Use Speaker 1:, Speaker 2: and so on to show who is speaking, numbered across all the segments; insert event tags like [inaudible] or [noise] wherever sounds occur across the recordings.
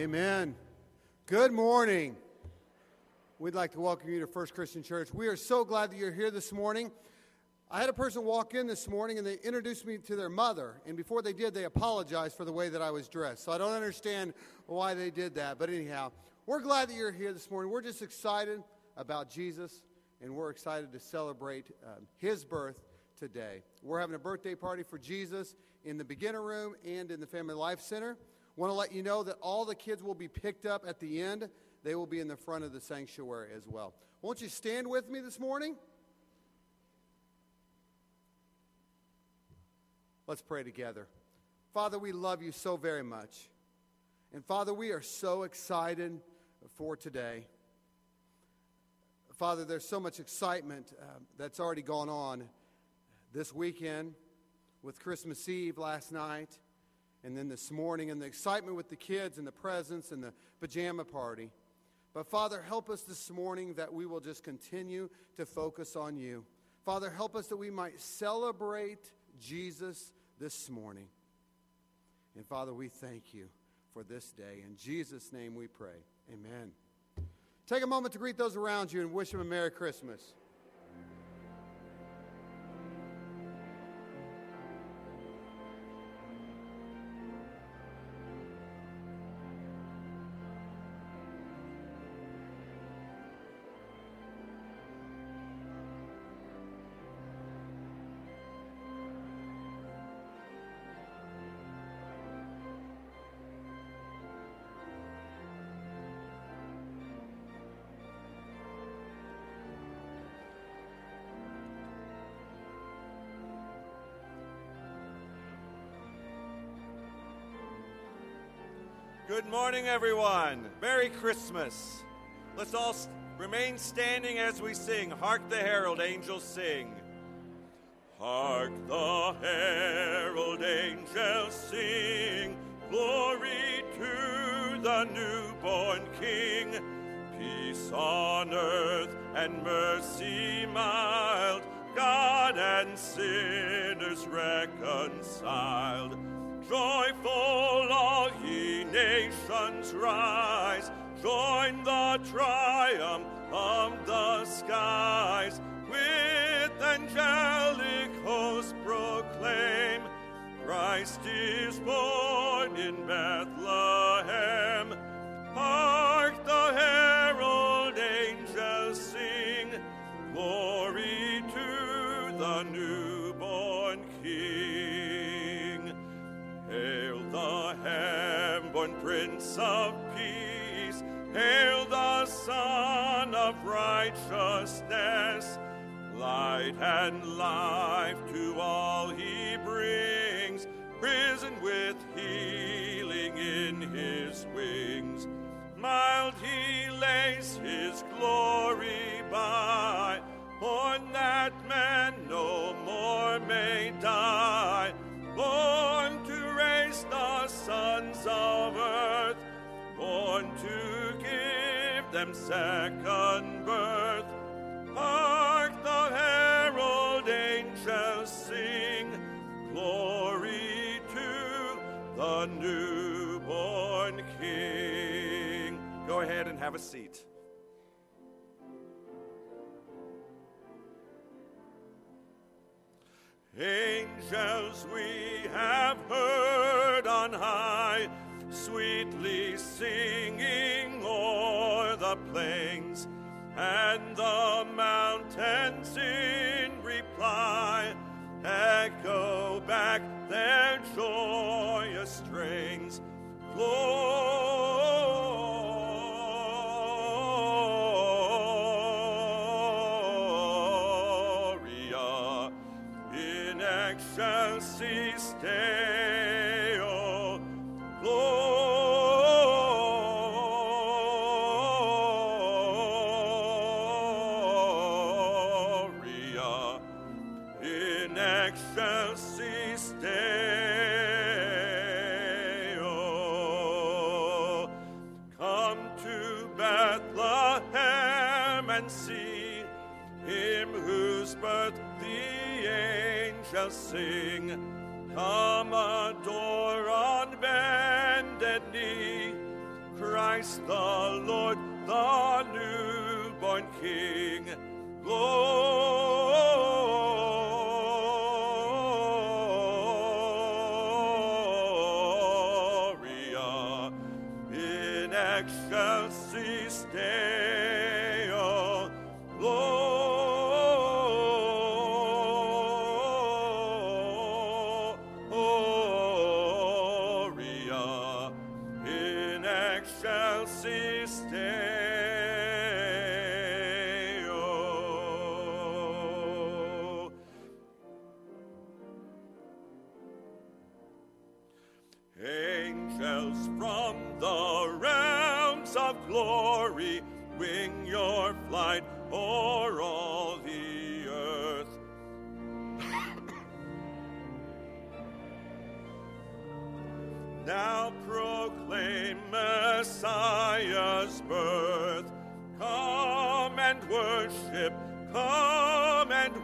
Speaker 1: Amen. Good morning. We'd like to welcome you to First Christian Church. We are so glad that you're here this morning. I had a person walk in this morning and they introduced me to their mother. And before they did, they apologized for the way that I was dressed. So I don't understand why they did that. But anyhow, we're glad that you're here this morning. We're just excited about Jesus and we're excited to celebrate um, his birth today. We're having a birthday party for Jesus in the beginner room and in the Family Life Center. Want to let you know that all the kids will be picked up at the end. They will be in the front of the sanctuary as well. Won't you stand with me this morning? Let's pray together. Father, we love you so very much. And Father, we are so excited for today. Father, there's so much excitement uh, that's already gone on this weekend with Christmas Eve last night and then this morning, and the excitement with the kids and the presents and the pajama party. But Father, help us this morning that we will just continue to focus on you. Father, help us that we might celebrate Jesus this morning. And Father, we thank you for this day. In Jesus' name we pray. Amen. Take a moment to greet those around you and wish them a Merry Christmas.
Speaker 2: Morning, everyone. Merry Christmas. Let's all s- remain standing as we sing. Hark the herald angels sing. Hark the herald angels sing. Glory to the newborn King. Peace on earth and mercy mild. God and sinners reconciled. Joyful all ye nations rise, join the triumph of the skies. With angelic hosts proclaim, Christ is born in Bethlehem. Hark the herald angels sing, glory to the newborn King. Hail the heaven-born Prince of Peace. Hail the Sun of Righteousness. Light and life to all he brings. Risen with healing in his wings. Mild he lays his glory by. Born that man no more may die. Born them second birth. Hark the herald angels sing. Glory to the newborn King. Go ahead and have a seat. Angels we have heard on high, sweetly singing o'er the plains and the mountains in reply echo back their joyous strains. excelsis see him whose birth the angels sing. Come adore on bended knee Christ the Lord, the newborn King. Gloria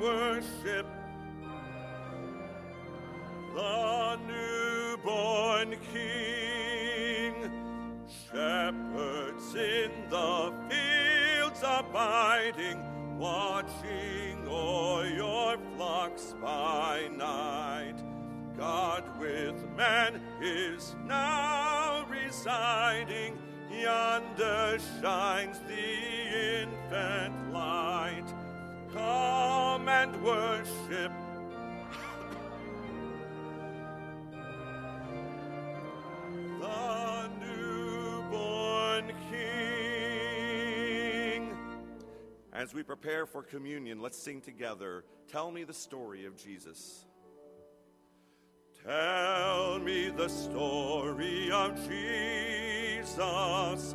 Speaker 2: worship the newborn King. Shepherds in the fields abiding, watching o'er your flocks by night. God with man is now residing. Yonder shines the infant. Come and worship the newborn King. As we prepare for communion, let's sing together. Tell me the story of Jesus. Tell me the story of Jesus.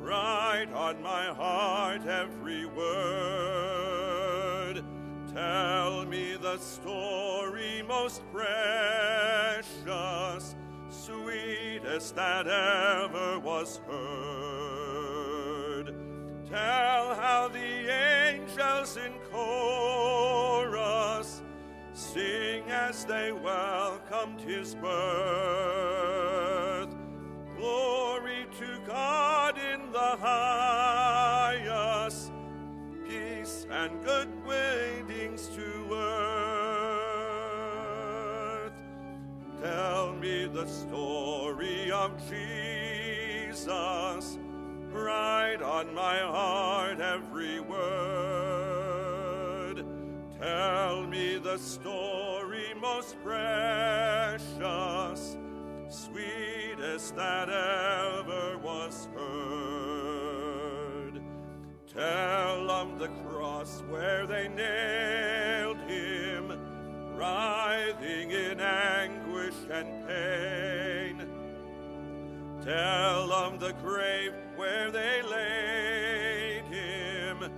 Speaker 2: Write on my heart every word. Tell me the story most precious, sweetest that ever was heard. Tell how the angels in chorus sing as they welcomed his birth. Glory to God in the highest, peace and good the story of Jesus. Write on my heart every word. Tell me the story most precious, sweetest that ever was heard. Tell of the cross where they nailed him, writhing in and pain. Tell of the grave where they laid him.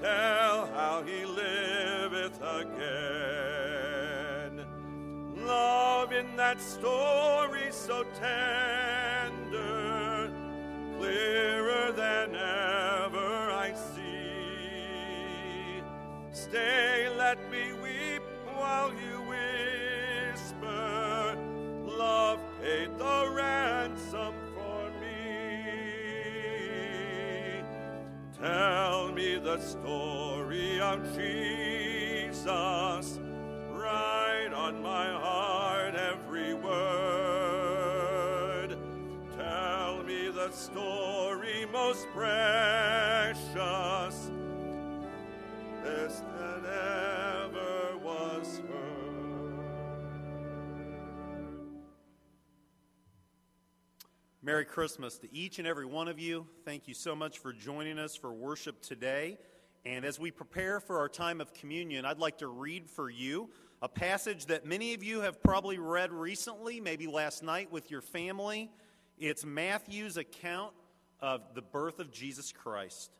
Speaker 2: Tell how he liveth again. Love in that story so tender, clearer than ever I see. Stay, let me weep while you Love paid the ransom for me. Tell me the story of Jesus. Write on my heart every word. Tell me the story most precious, best that ever
Speaker 3: Merry Christmas to each and every one of you. Thank you so much for joining us for worship today. And as we prepare for our time of communion, I'd like to read for you a passage that many of you have probably read recently, maybe last night with your family. It's Matthew's account of the birth of Jesus Christ.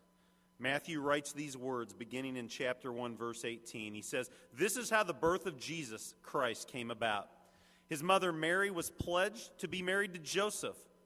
Speaker 3: Matthew writes these words beginning in chapter 1, verse 18. He says, This is how the birth of Jesus Christ came about. His mother Mary was pledged to be married to Joseph,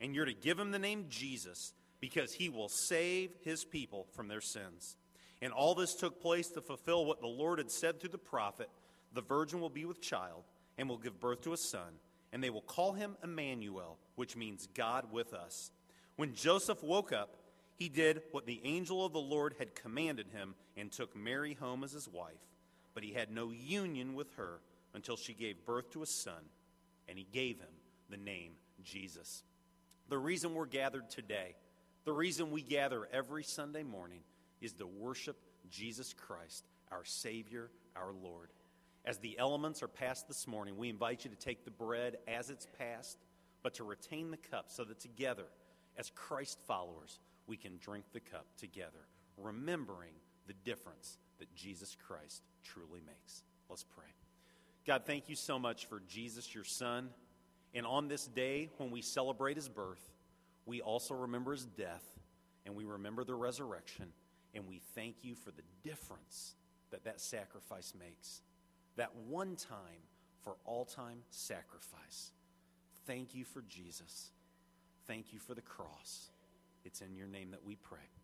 Speaker 3: and you're to give him the name Jesus, because he will save his people from their sins. And all this took place to fulfill what the Lord had said through the prophet the virgin will be with child and will give birth to a son, and they will call him Emmanuel, which means God with us. When Joseph woke up, he did what the angel of the Lord had commanded him and took Mary home as his wife. But he had no union with her until she gave birth to a son, and he gave him the name Jesus. The reason we're gathered today, the reason we gather every Sunday morning, is to worship Jesus Christ, our Savior, our Lord. As the elements are passed this morning, we invite you to take the bread as it's passed, but to retain the cup so that together, as Christ followers, we can drink the cup together, remembering the difference that Jesus Christ truly makes. Let's pray. God, thank you so much for Jesus, your Son. And on this day, when we celebrate his birth, we also remember his death and we remember the resurrection. And we thank you for the difference that that sacrifice makes. That one time for all time sacrifice. Thank you for Jesus. Thank you for the cross. It's in your name that we pray.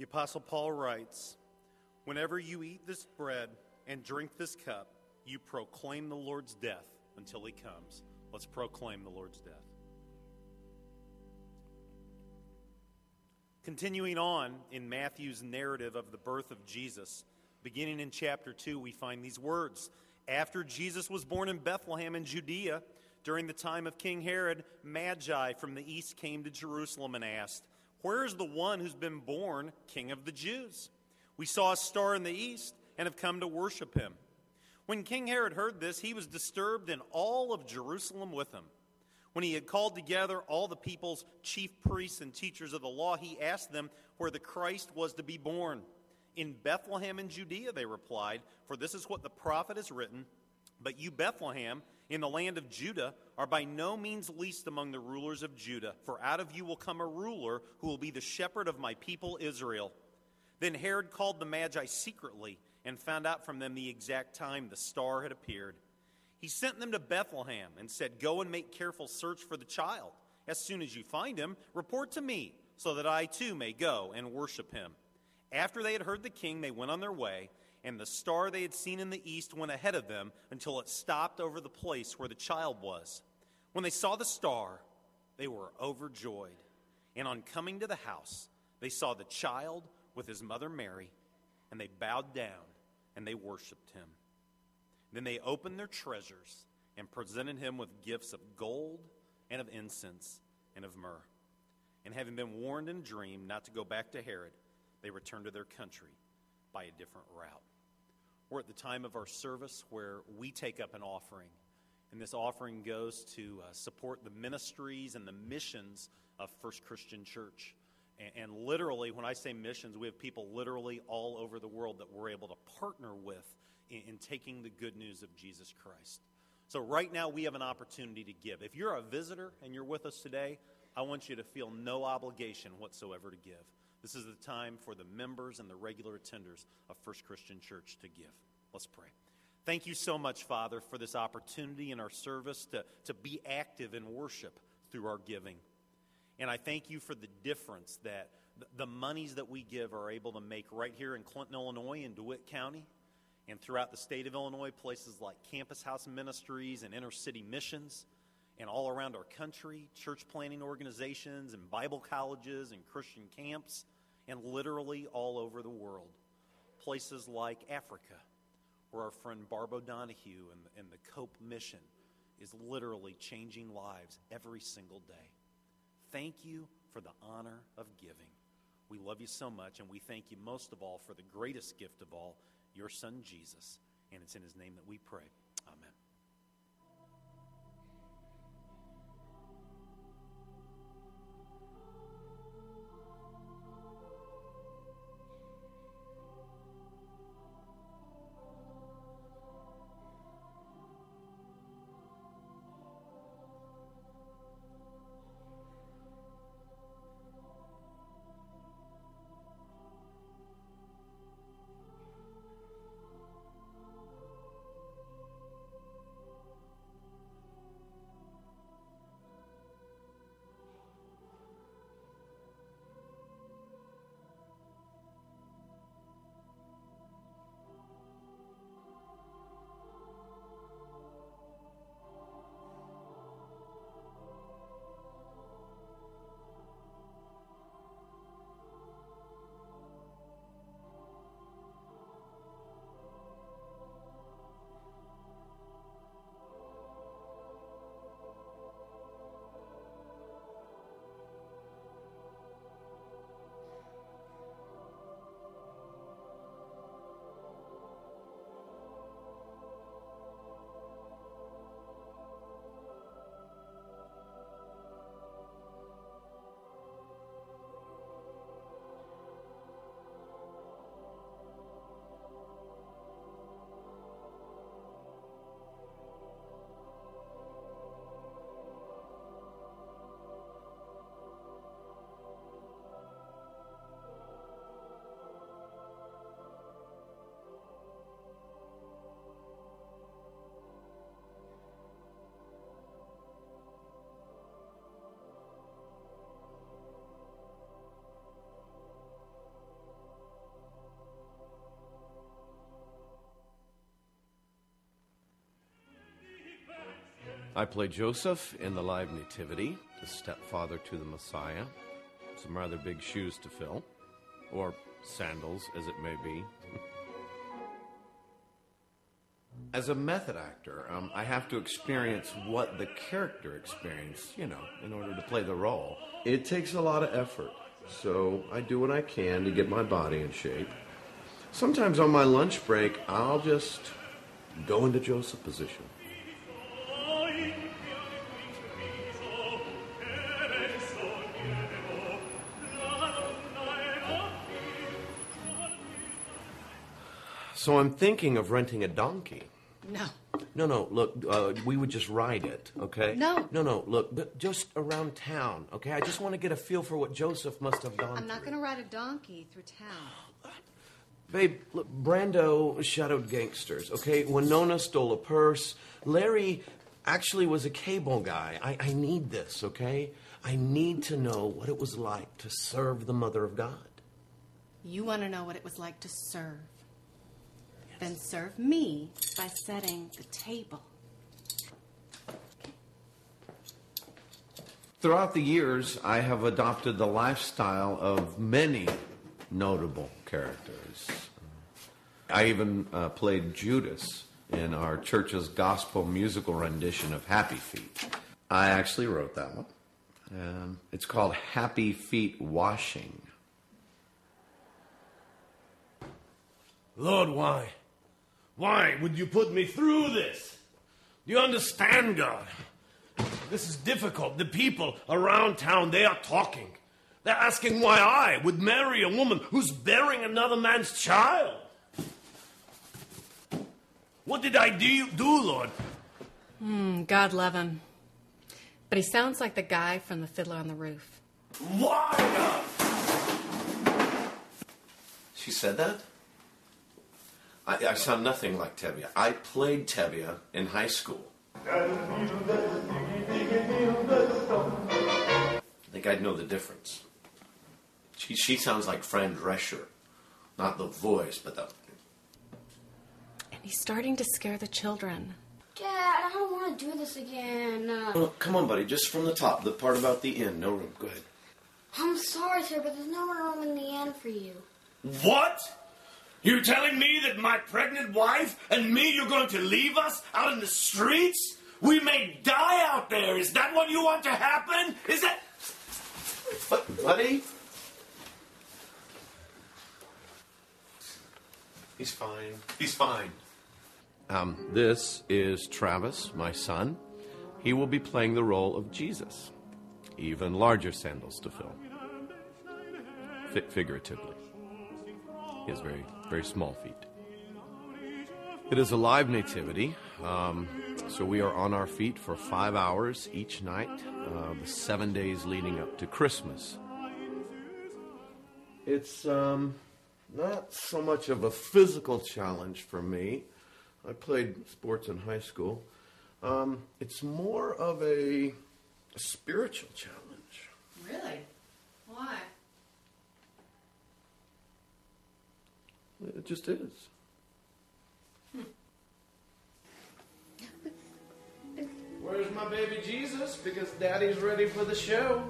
Speaker 3: The Apostle Paul writes Whenever you eat this bread and drink this cup, you proclaim the Lord's death until he comes. Let's proclaim the Lord's death. Continuing on in Matthew's narrative of the birth of Jesus, beginning in chapter 2, we find these words. After Jesus was born in Bethlehem in Judea, during the time of King Herod, Magi from the east came to Jerusalem and asked, Where is the one who's been born King of the Jews? We saw a star in the east and have come to worship him. When King Herod heard this, he was disturbed, and all of Jerusalem with him. When he had called together all the people's chief priests and teachers of the law, he asked them where the Christ was to be born. In Bethlehem in Judea, they replied, for this is what the prophet has written. But you, Bethlehem, in the land of Judah, are by no means least among the rulers of Judah, for out of you will come a ruler who will be the shepherd of my people Israel. Then Herod called the Magi secretly and found out from them the exact time the star had appeared. He sent them to Bethlehem and said, Go and make careful search for the child. As soon as you find him, report to me, so that I too may go and worship him. After they had heard the king, they went on their way, and the star they had seen in the east went ahead of them until it stopped over the place where the child was. When they saw the star, they were overjoyed. And on coming to the house, they saw the child with his mother Mary, and they bowed down and they worshiped him. Then they opened their treasures and presented him with gifts of gold and of incense and of myrrh. And having been warned in a dream not to go back to Herod, they returned to their country by a different route. We're at the time of our service where we take up an offering. And this offering goes to uh, support the ministries and the missions of First Christian Church. And, and literally, when I say missions, we have people literally all over the world that we're able to partner with in, in taking the good news of Jesus Christ. So, right now, we have an opportunity to give. If you're a visitor and you're with us today, I want you to feel no obligation whatsoever to give. This is the time for the members and the regular attenders of First Christian Church to give. Let's pray. Thank you so much, Father, for this opportunity in our service to, to be active in worship through our giving. And I thank you for the difference that the monies that we give are able to make right here in Clinton, Illinois, in DeWitt County, and throughout the state of Illinois, places like Campus House Ministries and Inner City Missions, and all around our country, church planting organizations and Bible colleges and Christian camps, and literally all over the world. Places like Africa, where our friend Barb O'Donohue and, and the Cope Mission is literally changing lives every single day. Thank you for the honor of giving. We love you so much, and we thank you most of all for the greatest gift of all your son Jesus. And it's in his name that we pray. Amen.
Speaker 4: I play Joseph in the live nativity, the stepfather to the Messiah. Some rather big shoes to fill, or sandals, as it may be. [laughs] As a method actor, um, I have to experience what the character experienced, you know, in order to play the role. It takes a lot of effort, so I do what I can to get my body in shape. Sometimes on my lunch break, I'll just go into Joseph position. So I'm thinking of renting a donkey.
Speaker 5: No.
Speaker 4: No, no, look, uh, we would just ride it, okay?
Speaker 5: No.
Speaker 4: No, no, look, but just around town, okay? I just want to get a feel for what Joseph must have gone
Speaker 5: I'm not going to ride a donkey through town.
Speaker 4: Babe, look, Brando shadowed gangsters, okay? Winona stole a purse. Larry actually was a cable guy. I, I need this, okay? I need to know what it was like to serve the Mother of God.
Speaker 5: You want to know what it was like to serve. Then serve me by setting the table.
Speaker 4: Throughout the years, I have adopted the lifestyle of many notable characters. I even uh, played Judas in our church's gospel musical rendition of Happy Feet. I actually wrote that one. Um, it's called Happy Feet Washing.
Speaker 6: Lord, why? Why would you put me through this? Do you understand, God? This is difficult. The people around town, they are talking. They're asking why I would marry a woman who's bearing another man's child. What did I do, do Lord?
Speaker 5: Hmm, God love him. But he sounds like the guy from the Fiddler on the Roof.
Speaker 6: Why, God?
Speaker 4: She said that? I, I sound nothing like Tevye. I played Tevye in high school. I think I'd know the difference. She, she sounds like Fran Drescher. Not the voice, but the.
Speaker 5: And he's starting to scare the children.
Speaker 7: Dad, I don't want to do this again. Uh,
Speaker 4: Oh, come on, buddy. Just from the top. The part about the inn. No room. Go ahead.
Speaker 7: I'm sorry, sir, but there's no room in the inn for you.
Speaker 6: What? You're telling me that my pregnant wife and me, you're going to leave us out in the streets? We may die out there. Is that what you want to happen? Is that.
Speaker 4: But, buddy? He's fine. He's fine. Um, this is Travis, my son. He will be playing the role of Jesus. Even larger sandals to fill. Fi- figuratively. He has very, very small feet. It is a live nativity, um, so we are on our feet for five hours each night, uh, the seven days leading up to Christmas. It's um, not so much of a physical challenge for me. I played sports in high school. Um, it's more of a, a spiritual challenge.
Speaker 5: Really? Why?
Speaker 4: It just is. Where's my baby Jesus? Because daddy's ready for the show.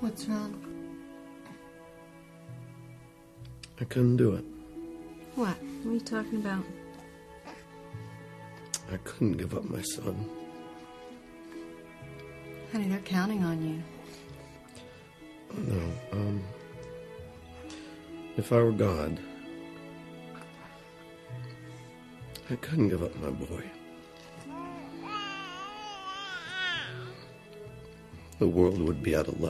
Speaker 5: What's wrong?
Speaker 4: I couldn't do it.
Speaker 5: What? What are you talking about?
Speaker 4: I couldn't give up my son.
Speaker 5: Honey, they're counting on you.
Speaker 4: No, um. If I were God, I couldn't give up my boy. The world would be out of luck.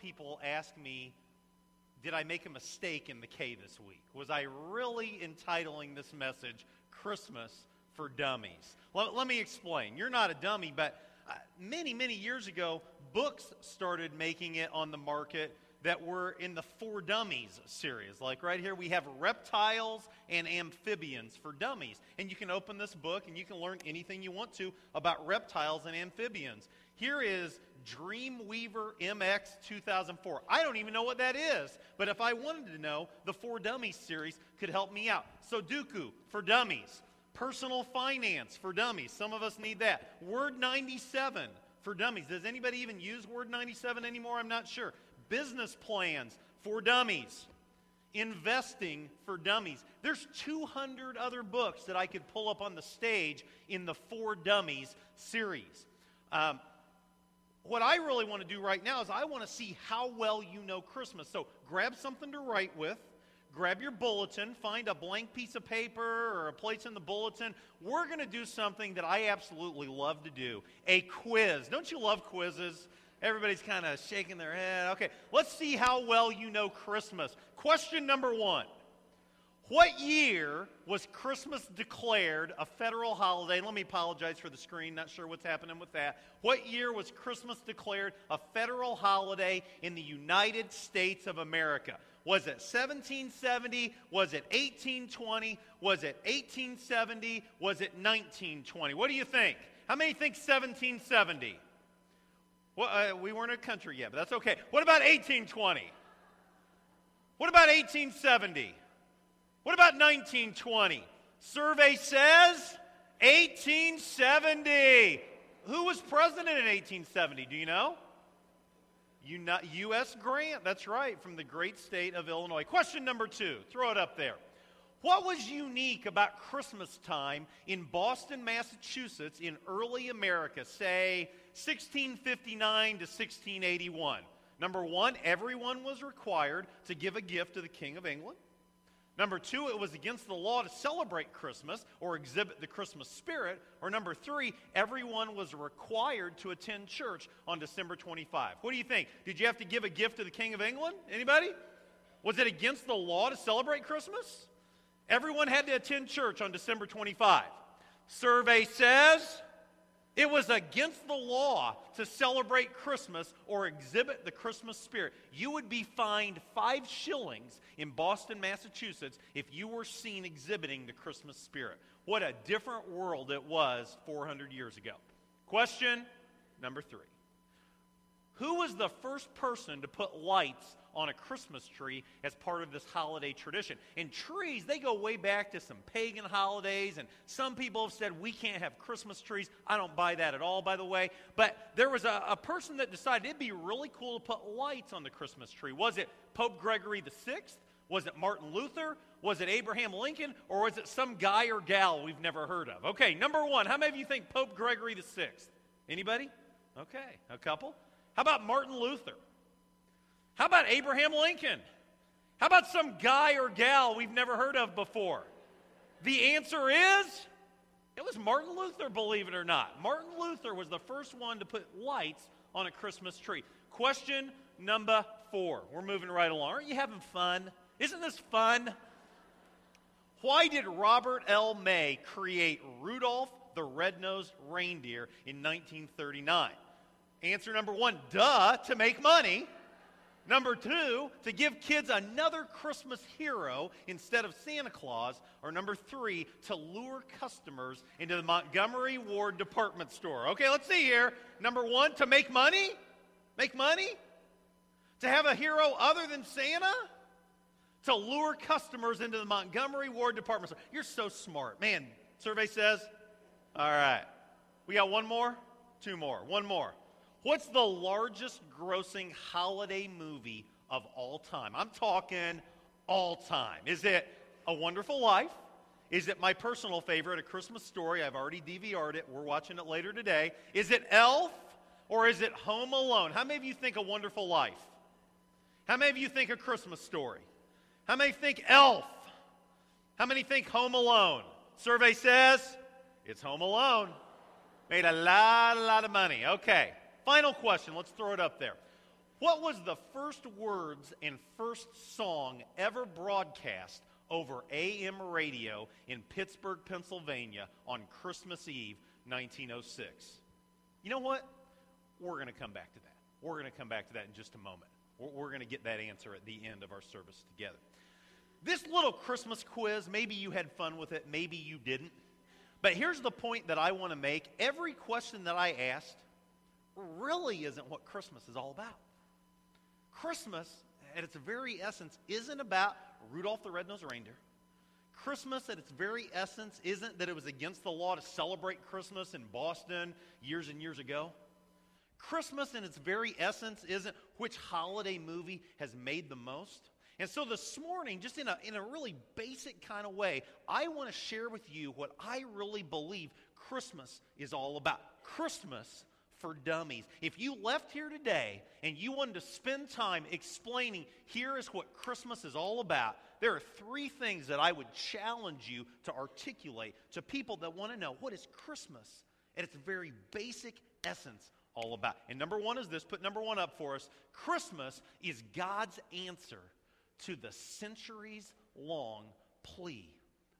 Speaker 3: People ask me, did I make a mistake in the K this week? Was I really entitling this message Christmas for Dummies? Let, let me explain. You're not a dummy, but uh, many, many years ago, books started making it on the market that were in the For Dummies series. Like right here, we have reptiles and amphibians for dummies. And you can open this book and you can learn anything you want to about reptiles and amphibians. Here is Dreamweaver MX 2004. I don't even know what that is, but if I wanted to know, the For Dummies series could help me out. Sudoku for dummies. Personal finance for dummies. Some of us need that. Word 97 for dummies. Does anybody even use Word 97 anymore? I'm not sure business plans for dummies, investing for dummies. There's 200 other books that I could pull up on the stage in the For Dummies series. Um, what I really want to do right now is I want to see how well you know Christmas. So grab something to write with. Grab your bulletin, find a blank piece of paper or a place in the bulletin. We're going to do something that I absolutely love to do a quiz. Don't you love quizzes? Everybody's kind of shaking their head. Okay, let's see how well you know Christmas. Question number one What year was Christmas declared a federal holiday? Let me apologize for the screen, not sure what's happening with that. What year was Christmas declared a federal holiday in the United States of America? Was it 1770? Was it 1820? Was it 1870? Was it 1920? What do you think? How many think 1770? Well, uh, we weren't a country yet, but that's okay. What about 1820? What about 1870? What about 1920? Survey says 1870. Who was president in 1870? Do you know? U.S. Grant, that's right, from the great state of Illinois. Question number two, throw it up there. What was unique about Christmas time in Boston, Massachusetts, in early America, say 1659 to 1681? Number one, everyone was required to give a gift to the King of England. Number two, it was against the law to celebrate Christmas or exhibit the Christmas spirit. Or number three, everyone was required to attend church on December 25. What do you think? Did you have to give a gift to the King of England? Anybody? Was it against the law to celebrate Christmas? Everyone had to attend church on December 25. Survey says it was against the law to celebrate Christmas or exhibit the Christmas spirit. You would be fined five shillings in Boston, Massachusetts, if you were seen exhibiting the Christmas spirit. What a different world it was 400 years ago. Question number three Who was the first person to put lights on a Christmas tree as part of this holiday tradition. And trees, they go way back to some pagan holidays, and some people have said we can't have Christmas trees. I don't buy that at all, by the way. But there was a, a person that decided it'd be really cool to put lights on the Christmas tree. Was it Pope Gregory the Sixth? Was it Martin Luther? Was it Abraham Lincoln? Or was it some guy or gal we've never heard of? Okay, number one, how many of you think Pope Gregory the Sixth? Anybody? Okay, a couple. How about Martin Luther? How about Abraham Lincoln? How about some guy or gal we've never heard of before? The answer is it was Martin Luther, believe it or not. Martin Luther was the first one to put lights on a Christmas tree. Question number four. We're moving right along. Aren't you having fun? Isn't this fun? Why did Robert L. May create Rudolph the Red-Nosed Reindeer in 1939? Answer number one, duh, to make money. Number two, to give kids another Christmas hero instead of Santa Claus. Or number three, to lure customers into the Montgomery Ward department store. Okay, let's see here. Number one, to make money? Make money? To have a hero other than Santa? To lure customers into the Montgomery Ward department store. You're so smart. Man, survey says. All right. We got one more? Two more. One more. What's the largest grossing holiday movie of all time? I'm talking all time. Is it A Wonderful Life? Is it my personal favorite, A Christmas Story? I've already DVR'd it. We're watching it later today. Is it Elf or is it Home Alone? How many of you think A Wonderful Life? How many of you think A Christmas Story? How many think Elf? How many think Home Alone? Survey says it's Home Alone. Made a lot, a lot of money. Okay. Final question. Let's throw it up there. What was the first words and first song ever broadcast over AM radio in Pittsburgh, Pennsylvania on Christmas Eve, 1906? You know what? We're going to come back to that. We're going to come back to that in just a moment. We're, we're going to get that answer at the end of our service together. This little Christmas quiz, maybe you had fun with it, maybe you didn't. But here's the point that I want to make every question that I asked really isn't what Christmas is all about. Christmas, at its very essence, isn't about Rudolph the Red-Nosed Reindeer. Christmas, at its very essence, isn't that it was against the law to celebrate Christmas in Boston years and years ago. Christmas, in its very essence, isn't which holiday movie has made the most. And so this morning, just in a, in a really basic kind of way, I want to share with you what I really believe Christmas is all about. Christmas for dummies. If you left here today and you wanted to spend time explaining, here is what Christmas is all about, there are three things that I would challenge you to articulate to people that want to know what is Christmas at its very basic essence all about. And number one is this put number one up for us Christmas is God's answer to the centuries long plea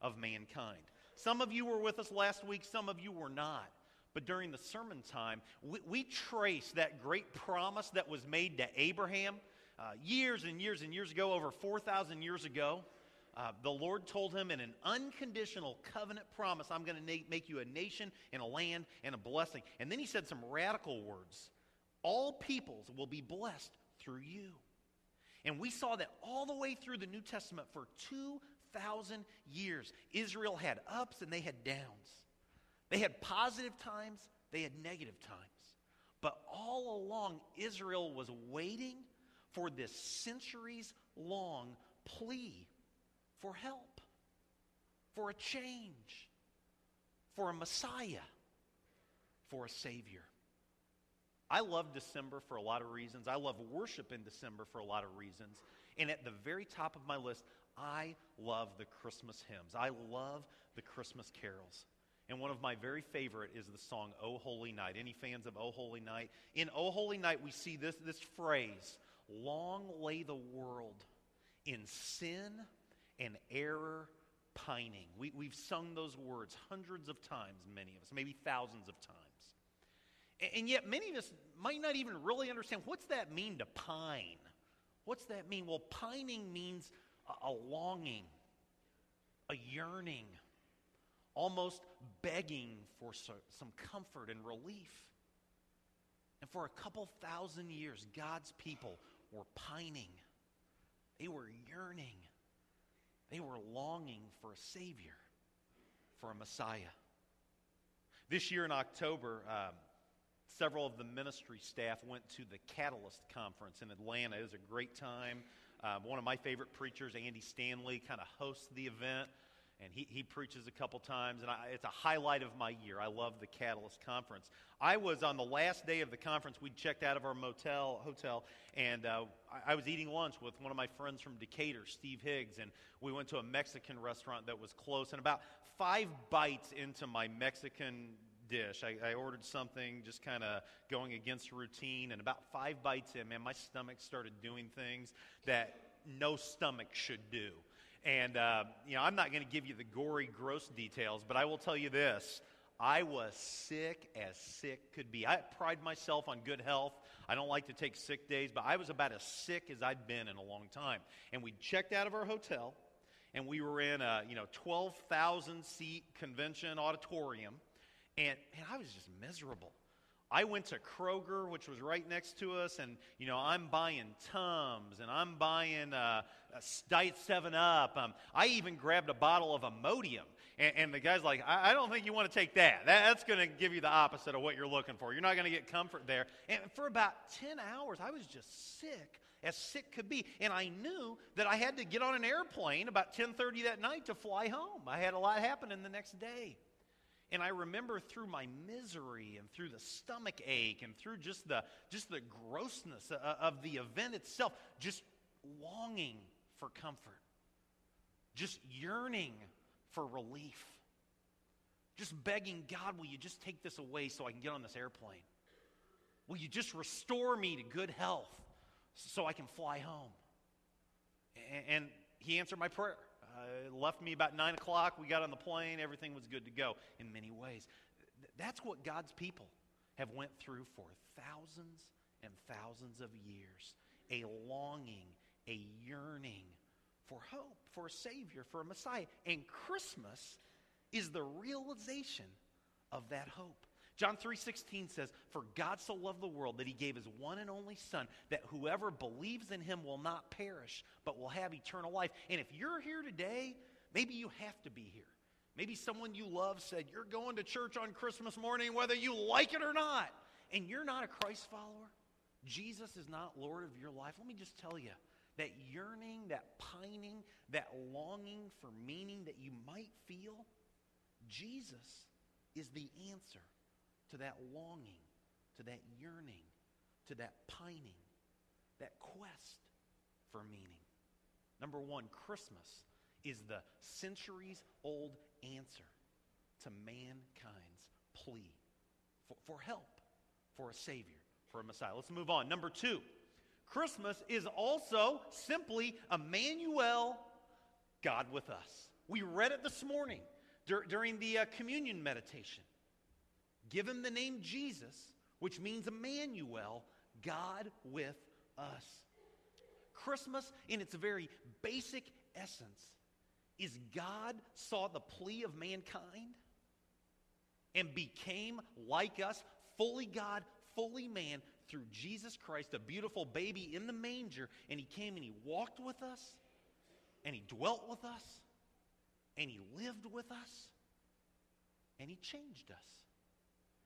Speaker 3: of mankind. Some of you were with us last week, some of you were not. But during the sermon time, we, we trace that great promise that was made to Abraham uh, years and years and years ago, over 4,000 years ago. Uh, the Lord told him in an unconditional covenant promise, I'm going to na- make you a nation and a land and a blessing. And then he said some radical words All peoples will be blessed through you. And we saw that all the way through the New Testament for 2,000 years. Israel had ups and they had downs. They had positive times, they had negative times. But all along, Israel was waiting for this centuries long plea for help, for a change, for a Messiah, for a Savior. I love December for a lot of reasons. I love worship in December for a lot of reasons. And at the very top of my list, I love the Christmas hymns. I love the Christmas carols. And one of my very favorite is the song "O Holy Night." Any fans of "O Holy Night"? In "O Holy Night," we see this, this phrase: "Long lay the world in sin and error pining." We, we've sung those words hundreds of times, many of us, maybe thousands of times. And, and yet, many of us might not even really understand what's that mean to pine. What's that mean? Well, pining means a, a longing, a yearning almost begging for so, some comfort and relief. And for a couple thousand years, God's people were pining, they were yearning, they were longing for a Savior, for a Messiah. This year in October, um, several of the ministry staff went to the Catalyst Conference in Atlanta. It was a great time. Um, one of my favorite preachers, Andy Stanley, kind of hosts the event and he, he preaches a couple times, and I, it's a highlight of my year. I love the Catalyst Conference. I was on the last day of the conference. We checked out of our motel hotel, and uh, I, I, was eating lunch with one of my friends from Decatur, Steve Higgs, and we went to a Mexican restaurant that was close. And about five bites into my Mexican dish, I, I ordered something just kind of going against routine, and about five bites in, man, my stomach started doing things that no stomach should do. And, uh, you know, I'm not going to give you the gory, gross details, but I will tell you this. I was sick as sick could be. I pride myself on good health. I don't like to take sick days, but I was about as sick as I'd been in a long time. And we checked out of our hotel, and we were in a, you know, 12,000 seat convention auditorium, and, and I was just miserable. I went to Kroger, which was right next to us, and you know I'm buying Tums and I'm buying uh, Diet Seven Up. Um, I even grabbed a bottle of Imodium, and, and the guy's like, I, I, don't think you want to take that. that that's going to give you the opposite of what you're looking for. You're not going to get comfort there." And for about ten hours, I was just sick as sick could be, and I knew that I had to get on an airplane about 10:30 that night to fly home. I had a lot happen in the next day. And I remember through my misery and through the stomach ache and through just the, just the grossness of the event itself, just longing for comfort, just yearning for relief, just begging God, will you just take this away so I can get on this airplane? Will you just restore me to good health so I can fly home. And he answered my prayer. Uh, left me about 9 o'clock. We got on the plane. Everything was good to go in many ways. That's what God's people have went through for thousands and thousands of years. A longing, a yearning for hope, for a Savior, for a Messiah. And Christmas is the realization of that hope. John 3:16 says, "For God so loved the world that he gave his one and only son that whoever believes in him will not perish but will have eternal life." And if you're here today, maybe you have to be here. Maybe someone you love said, "You're going to church on Christmas morning whether you like it or not." And you're not a Christ follower. Jesus is not Lord of your life. Let me just tell you, that yearning, that pining, that longing for meaning that you might feel, Jesus is the answer to that longing, to that yearning, to that pining, that quest for meaning. Number one, Christmas is the centuries old answer to mankind's plea for, for help, for a Savior, for a Messiah. Let's move on. Number two, Christmas is also simply Emmanuel, God with us. We read it this morning dur- during the uh, communion meditation. Give him the name Jesus, which means Emmanuel, God with us. Christmas, in its very basic essence, is God saw the plea of mankind and became like us, fully God, fully man, through Jesus Christ, a beautiful baby in the manger, and he came and he walked with us, and he dwelt with us, and he lived with us, and he changed us.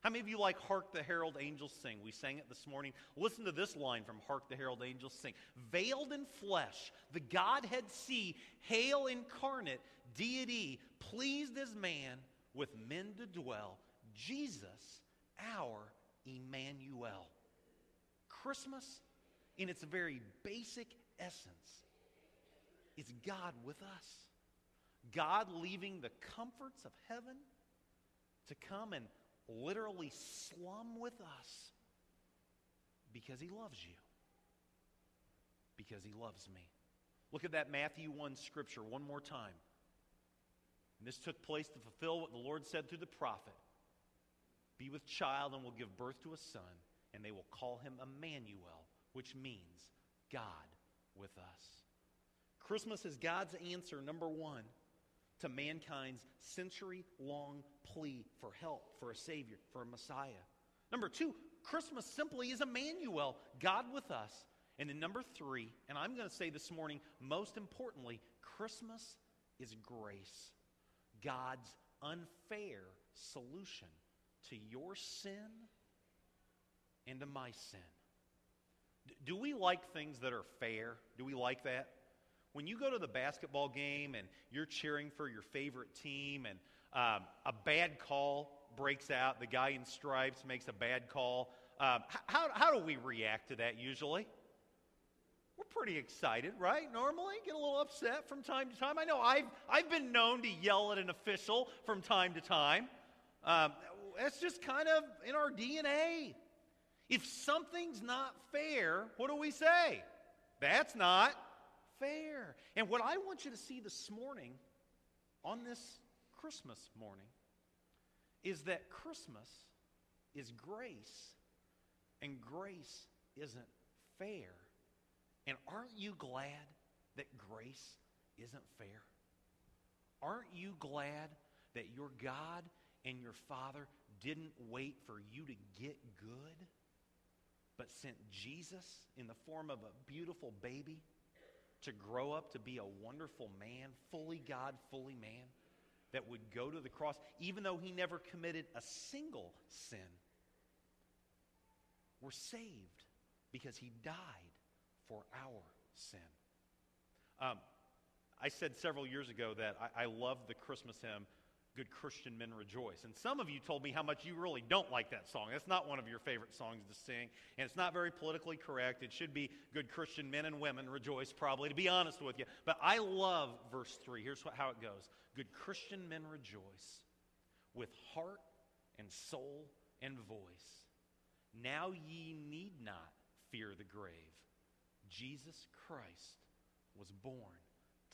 Speaker 3: How many of you like Hark the Herald Angels Sing? We sang it this morning. Listen to this line from Hark the Herald Angels Sing. Veiled in flesh, the Godhead see, hail incarnate, deity, pleased as man, with men to dwell. Jesus, our Emmanuel. Christmas, in its very basic essence, is God with us. God leaving the comforts of heaven to come and literally slum with us because he loves you. Because he loves me. Look at that Matthew 1 scripture one more time. And this took place to fulfill what the Lord said through the prophet Be with child and will give birth to a son, and they will call him Emmanuel, which means God with us. Christmas is God's answer, number one, to mankind's century long plea for help, for a Savior, for a Messiah. Number two, Christmas simply is Emmanuel, God with us. And then number three, and I'm going to say this morning, most importantly, Christmas is grace, God's unfair solution to your sin and to my sin. Do we like things that are fair? Do we like that? When you go to the basketball game and you're cheering for your favorite team and um, a bad call breaks out, the guy in stripes makes a bad call, um, how, how do we react to that usually? We're pretty excited, right? Normally, get a little upset from time to time. I know I've, I've been known to yell at an official from time to time. Um, that's just kind of in our DNA. If something's not fair, what do we say? That's not fair. And what I want you to see this morning, on this Christmas morning, is that Christmas is grace, and grace isn't fair. And aren't you glad that grace isn't fair? Aren't you glad that your God and your Father didn't wait for you to get good, but sent Jesus in the form of a beautiful baby? To grow up to be a wonderful man, fully God, fully man, that would go to the cross, even though he never committed a single sin. We're saved because he died for our sin. Um, I said several years ago that I, I love the Christmas hymn, Good Christian Men Rejoice. And some of you told me how much you really don't like that song. That's not one of your favorite songs to sing, and it's not very politically correct. It should be Good Christian Men and Women Rejoice, probably, to be honest with you. But I love verse 3. Here's what, how it goes Good Christian men rejoice with heart and soul and voice. Now ye need not fear the grave, Jesus Christ was born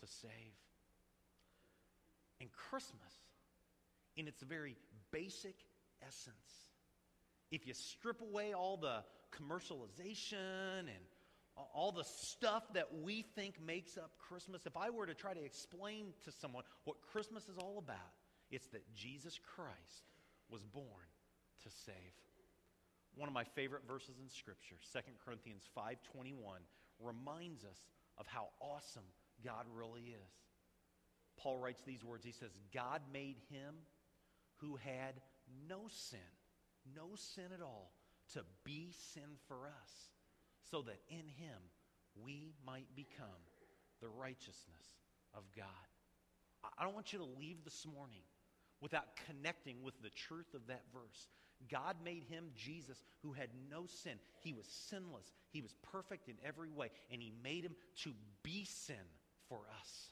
Speaker 3: to save. And Christmas, in its very basic essence, if you strip away all the commercialization and all the stuff that we think makes up Christmas, if I were to try to explain to someone what Christmas is all about, it's that Jesus Christ was born to save. One of my favorite verses in scripture, 2 Corinthians 5:21, reminds us of how awesome God really is. Paul writes these words. He says, "God made him who had no sin, no sin at all, to be sin for us, so that in him we might become the righteousness of God." I don't want you to leave this morning without connecting with the truth of that verse. God made him, Jesus, who had no sin. He was sinless, he was perfect in every way, and he made him to be sin for us.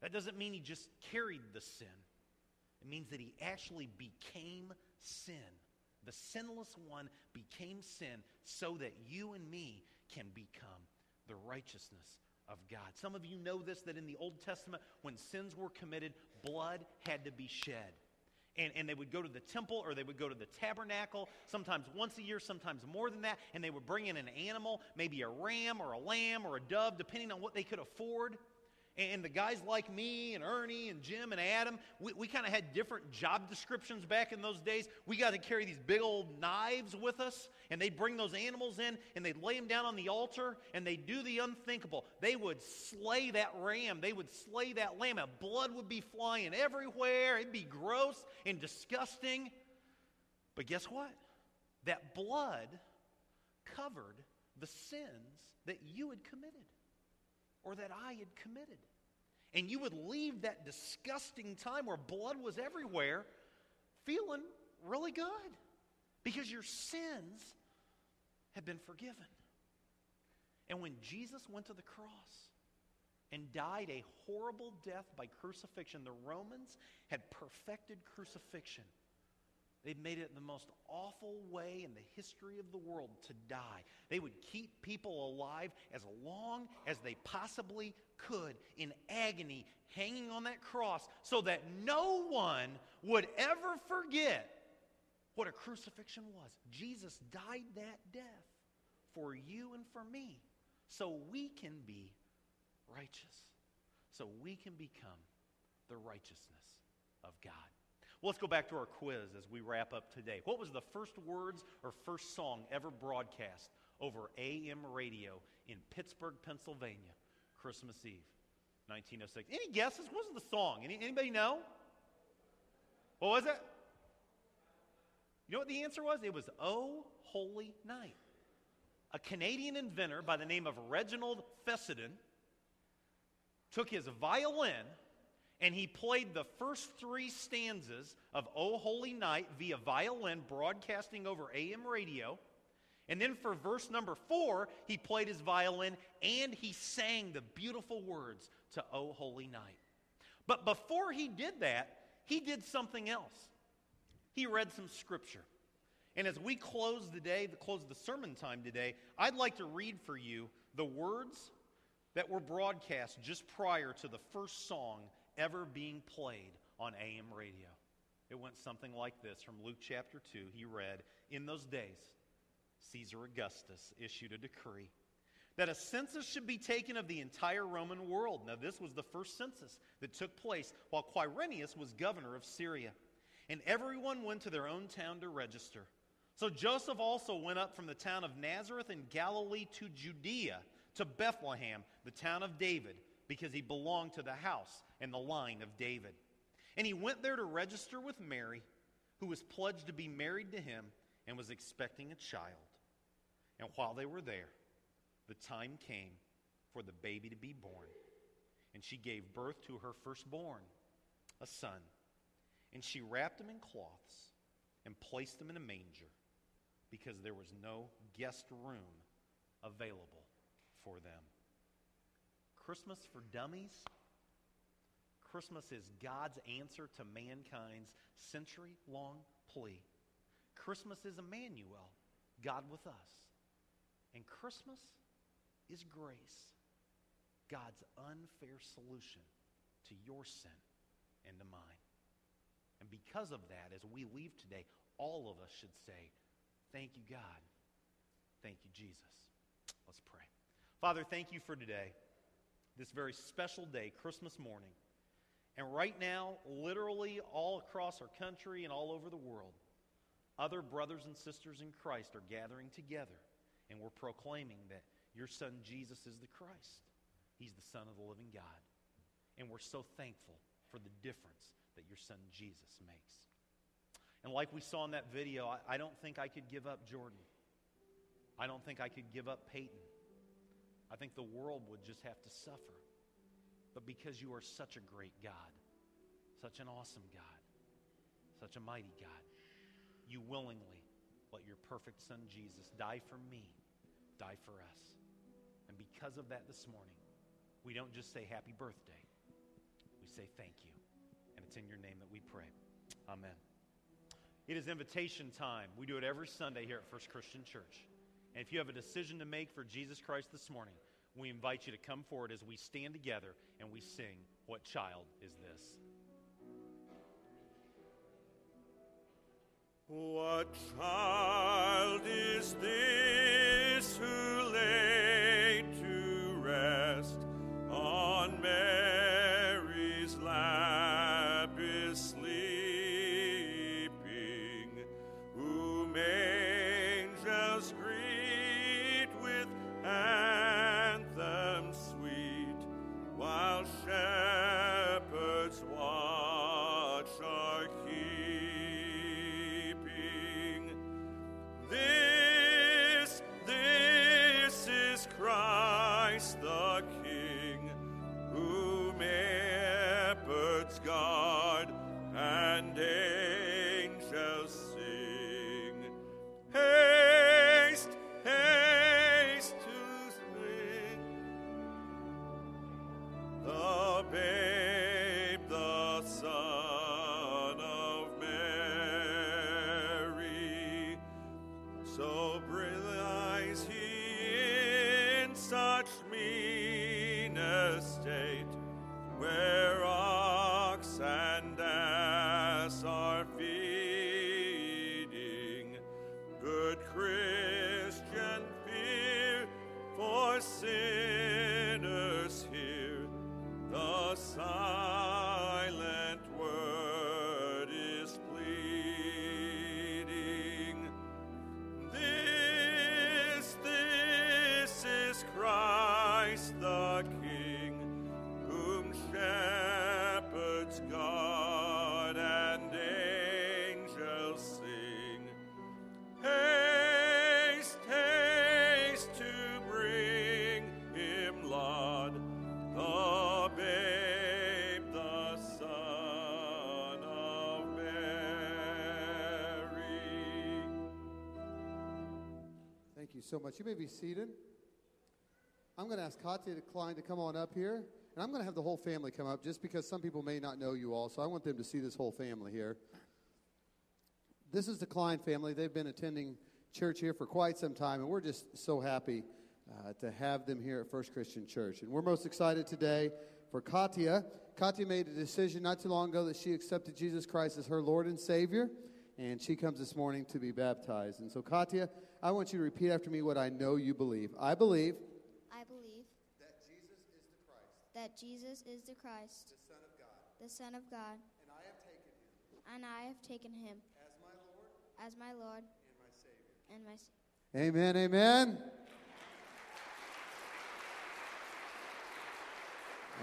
Speaker 3: That doesn't mean he just carried the sin, it means that he actually became sin. The sinless one became sin so that you and me can become the righteousness of God. Some of you know this that in the Old Testament, when sins were committed, blood had to be shed. And, and, they would go to the temple or they would go to the tabernacle, sometimes once a year, sometimes more than that, and they would bring in an animal, maybe a ram or a lamb or a dove, depending on what they could afford. And the guys like me and Ernie and Jim and Adam, we, we kind of had different job descriptions back in those days. We got to carry these big old knives with us, and they'd bring those animals in and they'd lay them down on the altar and they'd do the unthinkable. They would slay that ram, they would slay that lamb, and blood would be flying everywhere. It'd be gross and disgusting. But guess what? That blood covered the sins that you had committed or that I had committed. And you would leave that disgusting time where blood was everywhere feeling really good because your sins had been forgiven. And when Jesus went to the cross and died a horrible death by crucifixion, the Romans had perfected crucifixion. They'd made it the most awful way in the history of the world to die. They would keep people alive as long as they possibly could in agony, hanging on that cross, so that no one would ever forget what a crucifixion was. Jesus died that death for you and for me, so we can be righteous, so we can become the righteousness of God. Well, let's go back to our quiz as we wrap up today. What was the first words or first song ever broadcast over AM radio in Pittsburgh, Pennsylvania, Christmas Eve, 1906? Any guesses? What was the song? Any, anybody know? What was it? You know what the answer was? It was Oh Holy Night. A Canadian inventor by the name of Reginald Fessenden took his violin and he played the first three stanzas of O Holy Night via violin, broadcasting over AM radio. And then for verse number four, he played his violin and he sang the beautiful words to O Holy Night. But before he did that, he did something else. He read some scripture. And as we close the day, close the sermon time today, I'd like to read for you the words that were broadcast just prior to the first song ever being played on AM radio. It went something like this from Luke chapter 2. He read, In those days, Caesar Augustus issued a decree that a census should be taken of the entire Roman world. Now, this was the first census that took place while Quirinius was governor of Syria. And everyone went to their own town to register. So Joseph also went up from the town of Nazareth in Galilee to Judea, to Bethlehem, the town of David because he belonged to the house and the line of David. And he went there to register with Mary, who was pledged to be married to him and was expecting a child. And while they were there, the time came for the baby to be born. And she gave birth to her firstborn, a son. And she wrapped him in cloths and placed him in a manger because there was no guest room available for them. Christmas for dummies? Christmas is God's answer to mankind's century long plea. Christmas is Emmanuel, God with us. And Christmas is grace, God's unfair solution to your sin and to mine. And because of that, as we leave today, all of us should say, Thank you, God. Thank you, Jesus. Let's pray. Father, thank you for today, this very special day, Christmas morning. And right now, literally all across our country and all over the world, other brothers and sisters in Christ are gathering together, and we're proclaiming that your son Jesus is the Christ. He's the Son of the living God. And we're so thankful for the difference that your son Jesus makes. And like we saw in that video, I, I don't think I could give up Jordan. I don't think I could give up Peyton. I think the world would just have to suffer. But because you are such a great God, such an awesome God, such a mighty God, you willingly let your perfect Son Jesus die for me, die for us. And because of that this morning, we don't just say happy birthday, we say thank you. And it's in your name that we pray. Amen. It is invitation time. We do it every Sunday here at First Christian Church. And if you have a decision to make for Jesus Christ this morning, we invite you to come forward as we stand together and we sing, What Child is This?
Speaker 2: What child is this who laid
Speaker 1: so much. You may be seated. I'm going to ask Katya Klein to come on up here, and I'm going to have the whole family come up just because some people may not know you all, so I want them to see this whole family here. This is the Klein family. They've been attending church here for quite some time, and we're just so happy uh, to have them here at First Christian Church. And we're most excited today for Katya. Katya made a decision not too long ago that she accepted Jesus Christ as her Lord and Savior, and she comes this morning to be baptized. And so, Katya, I want you to repeat after me what I know you believe. I believe
Speaker 7: I believe
Speaker 1: that Jesus is the Christ,
Speaker 7: that Jesus is the Christ,
Speaker 1: the Son of God,
Speaker 7: the Son of God,
Speaker 1: and I have taken him
Speaker 7: and I have taken him
Speaker 1: as my Lord
Speaker 7: as my Lord
Speaker 1: and my Savior.
Speaker 7: and my Savior.
Speaker 1: Amen, amen.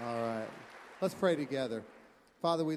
Speaker 1: All right. Let's pray together. Father, we